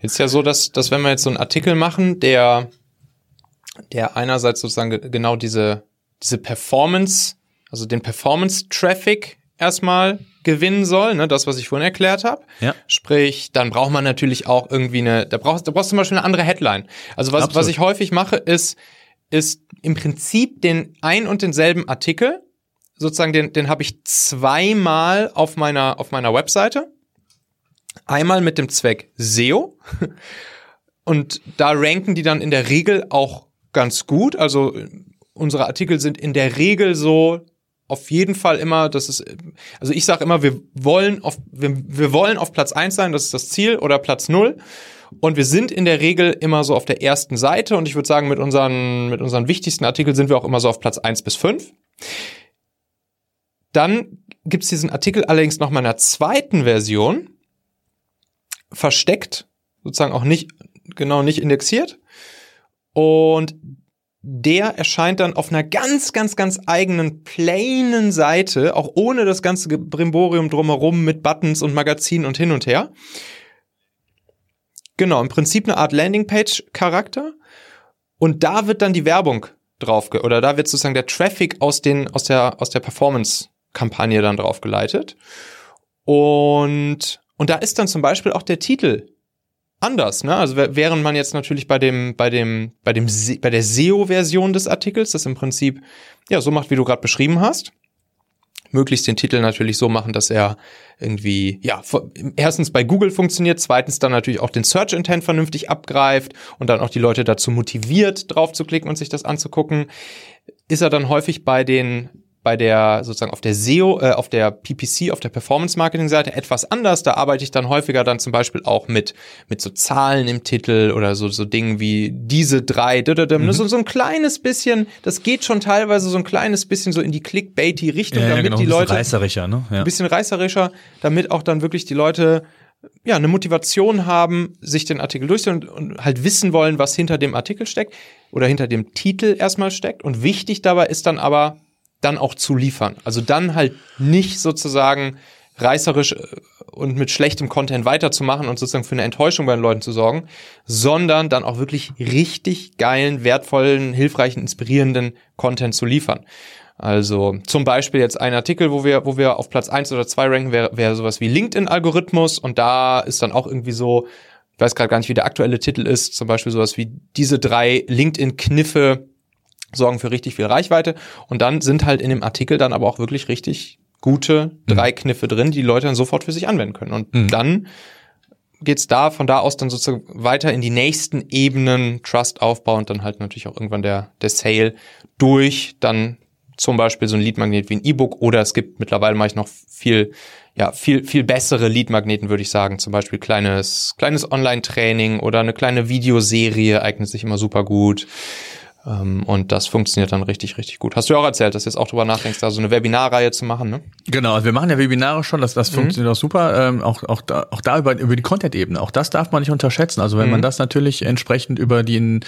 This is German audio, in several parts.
Jetzt ist ja so, dass, dass wenn wir jetzt so einen Artikel machen, der, der einerseits sozusagen genau diese, diese Performance, also den Performance-Traffic erstmal gewinnen soll, ne, das, was ich vorhin erklärt habe. Ja. Sprich, dann braucht man natürlich auch irgendwie eine, da brauchst, da brauchst du zum Beispiel eine andere Headline. Also was, was ich häufig mache, ist, ist im Prinzip den ein und denselben Artikel, sozusagen den, den habe ich zweimal auf meiner, auf meiner Webseite. Einmal mit dem Zweck SEO. Und da ranken die dann in der Regel auch ganz gut. Also unsere Artikel sind in der Regel so auf jeden Fall immer, das ist, also ich sage immer, wir wollen auf, wir, wir wollen auf Platz eins sein, das ist das Ziel, oder Platz null. Und wir sind in der Regel immer so auf der ersten Seite und ich würde sagen, mit unseren, mit unseren wichtigsten Artikeln sind wir auch immer so auf Platz eins bis fünf. Dann gibt's diesen Artikel allerdings noch mal in einer zweiten Version, versteckt, sozusagen auch nicht, genau nicht indexiert. Und der erscheint dann auf einer ganz, ganz, ganz eigenen, plainen Seite, auch ohne das ganze Brimborium drumherum mit Buttons und Magazinen und hin und her. Genau, im Prinzip eine Art Landingpage-Charakter. Und da wird dann die Werbung drauf, oder da wird sozusagen der Traffic aus den, aus der, aus der Performance-Kampagne dann draufgeleitet. Und, und da ist dann zum Beispiel auch der Titel anders, ne? Also während man jetzt natürlich bei dem bei dem bei dem bei der SEO-Version des Artikels das im Prinzip ja so macht, wie du gerade beschrieben hast, möglichst den Titel natürlich so machen, dass er irgendwie ja erstens bei Google funktioniert, zweitens dann natürlich auch den Search Intent vernünftig abgreift und dann auch die Leute dazu motiviert, drauf zu klicken und sich das anzugucken, ist er dann häufig bei den bei der sozusagen auf der SEO, äh, auf der PPC, auf der Performance Marketing Seite etwas anders. Da arbeite ich dann häufiger dann zum Beispiel auch mit mit so Zahlen im Titel oder so so Dingen wie diese drei, mhm. so, so ein kleines bisschen. Das geht schon teilweise so ein kleines bisschen so in die Clickbaity Richtung, ja, damit genau, die Leute reißerischer, ne? Ja. Ein bisschen reißerischer, damit auch dann wirklich die Leute ja, eine Motivation haben, sich den Artikel durchzuführen und, und halt wissen wollen, was hinter dem Artikel steckt oder hinter dem Titel erstmal steckt. Und wichtig dabei ist dann aber, dann auch zu liefern. Also dann halt nicht sozusagen reißerisch äh, und mit schlechtem Content weiterzumachen und sozusagen für eine Enttäuschung bei den Leuten zu sorgen, sondern dann auch wirklich richtig geilen, wertvollen, hilfreichen, inspirierenden Content zu liefern. Also zum Beispiel jetzt ein Artikel, wo wir, wo wir auf Platz eins oder zwei ranken, wäre wär sowas wie LinkedIn-Algorithmus und da ist dann auch irgendwie so, ich weiß gerade gar nicht, wie der aktuelle Titel ist, zum Beispiel sowas wie diese drei LinkedIn-Kniffe, sorgen für richtig viel Reichweite. Und dann sind halt in dem Artikel dann aber auch wirklich richtig gute drei mhm. Kniffe drin, die, die Leute dann sofort für sich anwenden können. Und mhm. dann geht's da von da aus dann sozusagen weiter in die nächsten Ebenen Trust Aufbau und dann halt natürlich auch irgendwann der, der Sale durch dann zum Beispiel so ein Leadmagnet wie ein E-Book oder es gibt mittlerweile mache ich noch viel ja viel viel bessere Leadmagneten würde ich sagen zum Beispiel kleines kleines Online-Training oder eine kleine Videoserie eignet sich immer super gut und das funktioniert dann richtig, richtig gut. Hast du ja auch erzählt, dass du jetzt auch drüber nachdenkst, da so eine Webinarreihe zu machen, ne? Genau, also wir machen ja Webinare schon, das, das mhm. funktioniert auch super. Ähm, auch, auch da, auch da über, über die Content-Ebene. Auch das darf man nicht unterschätzen. Also wenn mhm. man das natürlich entsprechend über den,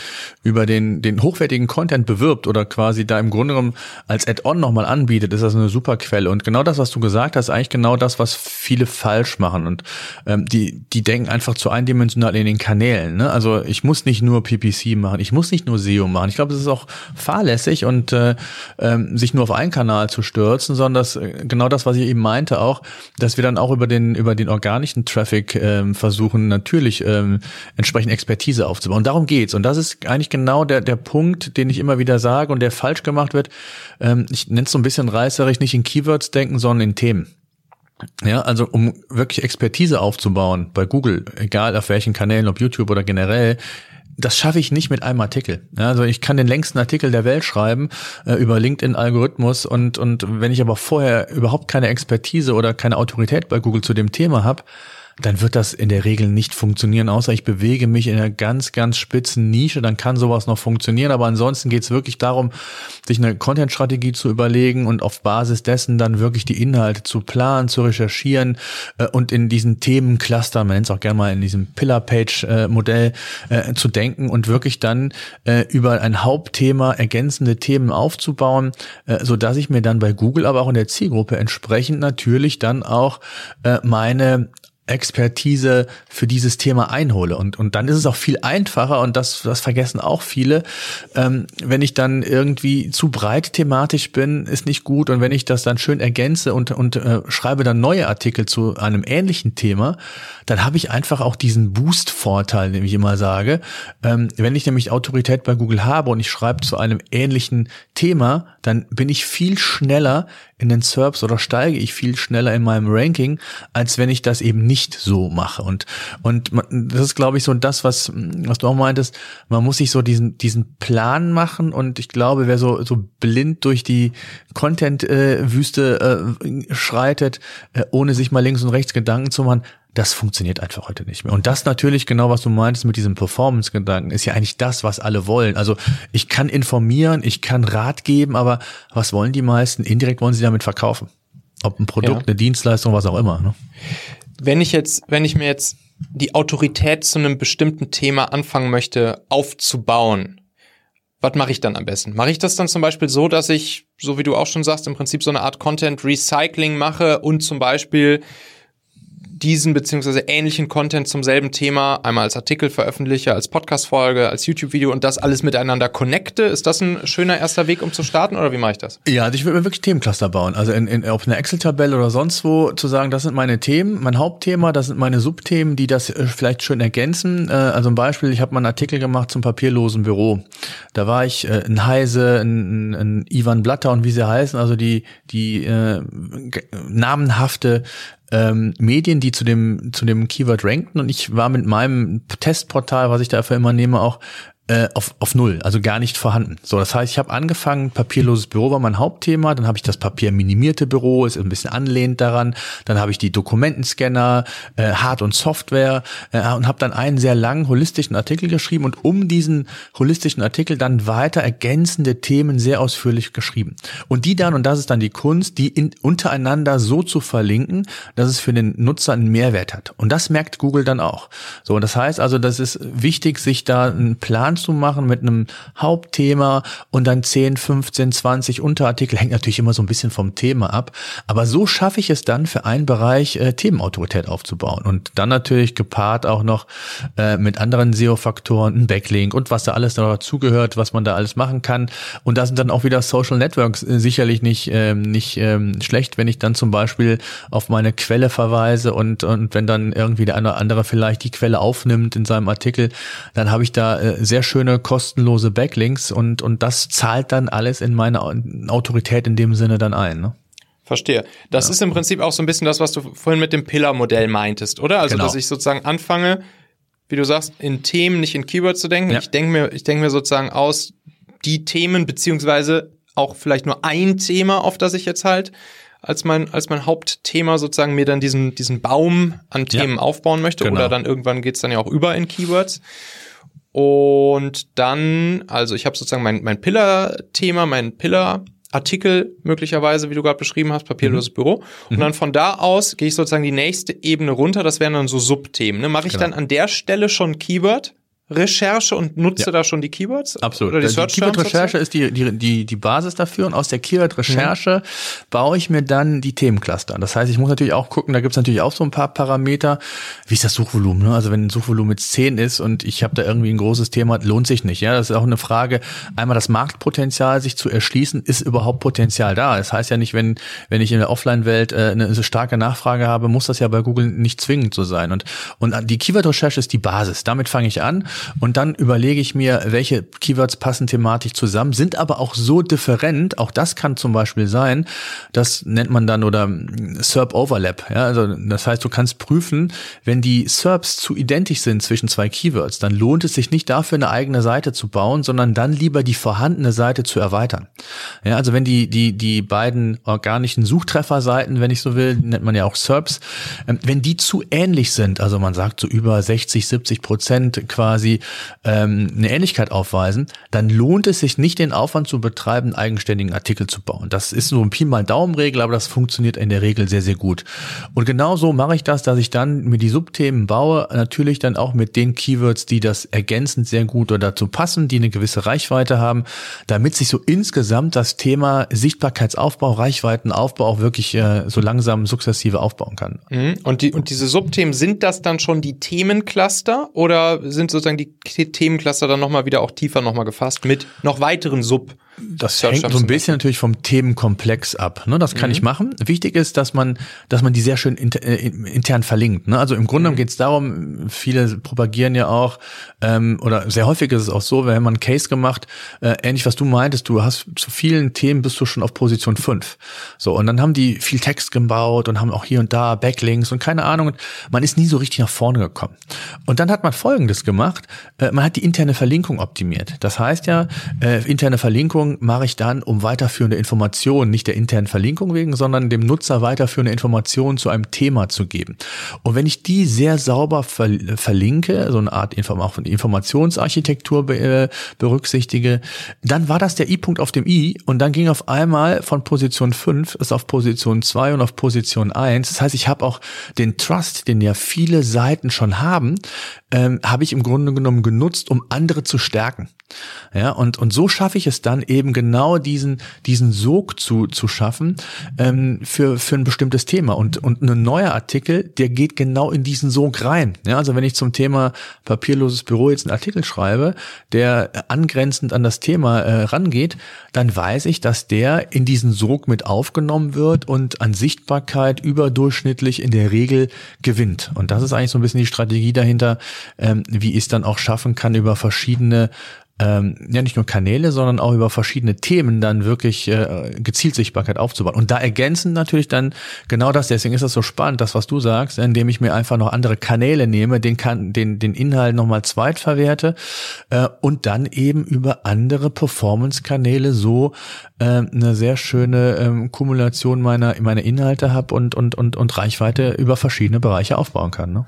über den, den hochwertigen Content bewirbt oder quasi da im Grunde genommen als Add-on nochmal anbietet, ist das eine super Quelle. Und genau das, was du gesagt hast, eigentlich genau das, was viele falsch machen. Und ähm, die, die denken einfach zu eindimensional in den Kanälen. Ne? Also ich muss nicht nur PPC machen, ich muss nicht nur SEO machen. Ich glaube, glaube, es ist auch fahrlässig und äh, ähm, sich nur auf einen Kanal zu stürzen, sondern das, äh, genau das, was ich eben meinte auch, dass wir dann auch über den über den organischen Traffic ähm, versuchen, natürlich ähm, entsprechend Expertise aufzubauen. Und darum geht's. Und das ist eigentlich genau der der Punkt, den ich immer wieder sage und der falsch gemacht wird. Ähm, ich nenne es so ein bisschen reißerisch, nicht in Keywords denken, sondern in Themen. Ja, also um wirklich Expertise aufzubauen bei Google, egal auf welchen Kanälen, ob YouTube oder generell, das schaffe ich nicht mit einem Artikel. Also ich kann den längsten Artikel der Welt schreiben äh, über LinkedIn-Algorithmus und, und wenn ich aber vorher überhaupt keine Expertise oder keine Autorität bei Google zu dem Thema habe, dann wird das in der Regel nicht funktionieren, außer ich bewege mich in einer ganz, ganz spitzen Nische, dann kann sowas noch funktionieren. Aber ansonsten geht es wirklich darum, sich eine Content-Strategie zu überlegen und auf Basis dessen dann wirklich die Inhalte zu planen, zu recherchieren äh, und in diesen Themencluster, man nennt auch gerne mal in diesem Pillar-Page-Modell äh, zu denken und wirklich dann äh, über ein Hauptthema ergänzende Themen aufzubauen, äh, so dass ich mir dann bei Google, aber auch in der Zielgruppe entsprechend natürlich dann auch äh, meine Expertise für dieses Thema einhole. Und, und dann ist es auch viel einfacher, und das, das vergessen auch viele, ähm, wenn ich dann irgendwie zu breit thematisch bin, ist nicht gut. Und wenn ich das dann schön ergänze und, und äh, schreibe dann neue Artikel zu einem ähnlichen Thema, dann habe ich einfach auch diesen Boost-Vorteil, den ich immer sage. Ähm, wenn ich nämlich Autorität bei Google habe und ich schreibe zu einem ähnlichen Thema, dann bin ich viel schneller in den SERPs oder steige ich viel schneller in meinem Ranking, als wenn ich das eben nicht so mache. Und, und das ist, glaube ich, so das, was, was du auch meintest, man muss sich so diesen, diesen Plan machen und ich glaube, wer so, so blind durch die Content-Wüste äh, schreitet, äh, ohne sich mal links und rechts Gedanken zu machen, das funktioniert einfach heute nicht mehr. Und das natürlich genau, was du meintest mit diesem Performance-Gedanken, ist ja eigentlich das, was alle wollen. Also ich kann informieren, ich kann Rat geben, aber was wollen die meisten? Indirekt wollen sie damit verkaufen. Ob ein Produkt, ja. eine Dienstleistung, was auch immer. Ne? Wenn ich jetzt, wenn ich mir jetzt die Autorität zu einem bestimmten Thema anfangen möchte aufzubauen, was mache ich dann am besten? Mache ich das dann zum Beispiel so, dass ich, so wie du auch schon sagst, im Prinzip so eine Art Content Recycling mache und zum Beispiel diesen beziehungsweise ähnlichen Content zum selben Thema einmal als Artikel veröffentliche, als Podcast-Folge, als YouTube-Video und das alles miteinander connecte. Ist das ein schöner erster Weg, um zu starten oder wie mache ich das? Ja, also ich würde mir wirklich Themencluster bauen. Also in, in, auf einer Excel-Tabelle oder sonst wo zu sagen, das sind meine Themen, mein Hauptthema, das sind meine Subthemen, die das äh, vielleicht schön ergänzen. Äh, also ein Beispiel, ich habe mal einen Artikel gemacht zum papierlosen Büro. Da war ich äh, ein Heise, ein, ein, Ivan Blatter und wie sie heißen, also die, die äh, namenhafte ähm, Medien, die zu dem zu dem Keyword rankten und ich war mit meinem Testportal, was ich dafür immer nehme, auch äh, auf, auf null, also gar nicht vorhanden. So, das heißt, ich habe angefangen, papierloses Büro war mein Hauptthema, dann habe ich das Papier minimierte Büro, ist ein bisschen anlehnt daran, dann habe ich die Dokumentenscanner, äh, Hard- und Software äh, und habe dann einen sehr langen holistischen Artikel geschrieben und um diesen holistischen Artikel dann weiter ergänzende Themen sehr ausführlich geschrieben. Und die dann, und das ist dann die Kunst, die in, untereinander so zu verlinken, dass es für den Nutzer einen Mehrwert hat. Und das merkt Google dann auch. So, das heißt also, das ist wichtig, sich da einen Plan zu machen mit einem Hauptthema und dann 10, 15, 20 Unterartikel. Hängt natürlich immer so ein bisschen vom Thema ab. Aber so schaffe ich es dann für einen Bereich äh, Themenautorität aufzubauen. Und dann natürlich gepaart auch noch äh, mit anderen SEO-Faktoren, ein Backlink und was da alles dazugehört, was man da alles machen kann. Und da sind dann auch wieder Social Networks äh, sicherlich nicht, äh, nicht äh, schlecht, wenn ich dann zum Beispiel auf meine Quelle verweise und, und wenn dann irgendwie der eine oder andere vielleicht die Quelle aufnimmt in seinem Artikel, dann habe ich da äh, sehr schöne kostenlose Backlinks und, und das zahlt dann alles in meine Autorität in dem Sinne dann ein. Ne? Verstehe. Das ja. ist im Prinzip auch so ein bisschen das, was du vorhin mit dem Pillar-Modell meintest, oder? Also, genau. dass ich sozusagen anfange, wie du sagst, in Themen, nicht in Keywords zu denken. Ja. Ich denke mir, ich denke mir sozusagen aus, die Themen, beziehungsweise auch vielleicht nur ein Thema, auf das ich jetzt halt als mein, als mein Hauptthema sozusagen mir dann diesen, diesen Baum an Themen ja. aufbauen möchte. Genau. Oder dann irgendwann geht's dann ja auch über in Keywords. Und dann, also ich habe sozusagen mein, mein Pillar-Thema, mein Pillar-Artikel möglicherweise, wie du gerade beschrieben hast, papierloses mhm. Büro. Und mhm. dann von da aus gehe ich sozusagen die nächste Ebene runter. Das wären dann so Subthemen. Ne? Mache ich genau. dann an der Stelle schon Keyword? Recherche und nutze ja. da schon die Keywords? Absolut. Oder die, die Keyword-Recherche ist die, die, die, die Basis dafür und aus der Keyword-Recherche mhm. baue ich mir dann die Themencluster. Das heißt, ich muss natürlich auch gucken, da gibt es natürlich auch so ein paar Parameter. Wie ist das Suchvolumen? Ne? Also wenn ein Suchvolumen jetzt 10 ist und ich habe da irgendwie ein großes Thema, lohnt sich nicht. Ja, Das ist auch eine Frage, einmal das Marktpotenzial sich zu erschließen, ist überhaupt Potenzial da? Das heißt ja nicht, wenn, wenn ich in der Offline-Welt äh, eine starke Nachfrage habe, muss das ja bei Google nicht zwingend so sein. Und, und die Keyword-Recherche ist die Basis. Damit fange ich an und dann überlege ich mir, welche Keywords passen thematisch zusammen, sind aber auch so different, auch das kann zum Beispiel sein, das nennt man dann oder SERP Overlap, ja, also das heißt, du kannst prüfen, wenn die SERPs zu identisch sind zwischen zwei Keywords, dann lohnt es sich nicht dafür eine eigene Seite zu bauen, sondern dann lieber die vorhandene Seite zu erweitern. Ja, also wenn die, die, die beiden organischen Suchtrefferseiten, wenn ich so will, nennt man ja auch SERPs, ähm, wenn die zu ähnlich sind, also man sagt so über 60, 70 Prozent quasi quasi ähm, eine Ähnlichkeit aufweisen, dann lohnt es sich nicht, den Aufwand zu betreiben, einen eigenständigen Artikel zu bauen. Das ist so ein Pi mal Daumenregel, aber das funktioniert in der Regel sehr, sehr gut. Und genau so mache ich das, dass ich dann mir die Subthemen baue, natürlich dann auch mit den Keywords, die das ergänzend sehr gut oder dazu passen, die eine gewisse Reichweite haben, damit sich so insgesamt das Thema Sichtbarkeitsaufbau, Reichweitenaufbau auch wirklich äh, so langsam sukzessive aufbauen kann. Mhm. Und, die, und diese Subthemen, sind das dann schon die Themencluster oder sind sozusagen die Themencluster dann nochmal wieder auch tiefer nochmal gefasst mit noch weiteren Sub? Das hängt so ein bisschen natürlich vom Themenkomplex ab. Ne? Das kann mhm. ich machen. Wichtig ist, dass man, dass man die sehr schön inter, äh, intern verlinkt. Ne? Also im Grunde mhm. geht es darum, viele propagieren ja auch, ähm, oder sehr häufig ist es auch so, wenn man einen Case gemacht, äh, ähnlich was du meintest, du hast zu vielen Themen bist du schon auf Position 5. So, und dann haben die viel Text gebaut und haben auch hier und da Backlinks und keine Ahnung. Man ist nie so richtig nach vorne gekommen. Und dann hat man folgendes gemacht, äh, man hat die interne Verlinkung optimiert. Das heißt ja, äh, interne Verlinkung Verlinkung mache ich dann um weiterführende Informationen, nicht der internen Verlinkung wegen, sondern dem Nutzer weiterführende Informationen zu einem Thema zu geben. Und wenn ich die sehr sauber ver verlinke, so eine Art Inform Informationsarchitektur be äh, berücksichtige, dann war das der I-Punkt auf dem I und dann ging auf einmal von Position 5 ist auf Position 2 und auf Position 1. Das heißt, ich habe auch den Trust, den ja viele Seiten schon haben, ähm, habe ich im Grunde genommen genutzt, um andere zu stärken. Ja, und, und so schaffe ich es dann eben genau diesen, diesen Sog zu, zu schaffen ähm, für, für ein bestimmtes Thema. Und, und ein neuer Artikel, der geht genau in diesen Sog rein. Ja, also wenn ich zum Thema papierloses Büro jetzt einen Artikel schreibe, der angrenzend an das Thema äh, rangeht, dann weiß ich, dass der in diesen Sog mit aufgenommen wird und an Sichtbarkeit überdurchschnittlich in der Regel gewinnt. Und das ist eigentlich so ein bisschen die Strategie dahinter, ähm, wie ich es dann auch schaffen kann, über verschiedene ähm, ja nicht nur Kanäle, sondern auch über verschiedene Themen dann wirklich äh, gezielt Sichtbarkeit aufzubauen. Und da ergänzen natürlich dann genau das, deswegen ist das so spannend, das, was du sagst, indem ich mir einfach noch andere Kanäle nehme, den, kann, den, den Inhalt nochmal zweit verwerte äh, und dann eben über andere Performance-Kanäle so äh, eine sehr schöne ähm, Kumulation meiner, meiner Inhalte habe und, und, und, und Reichweite über verschiedene Bereiche aufbauen kann. Ne?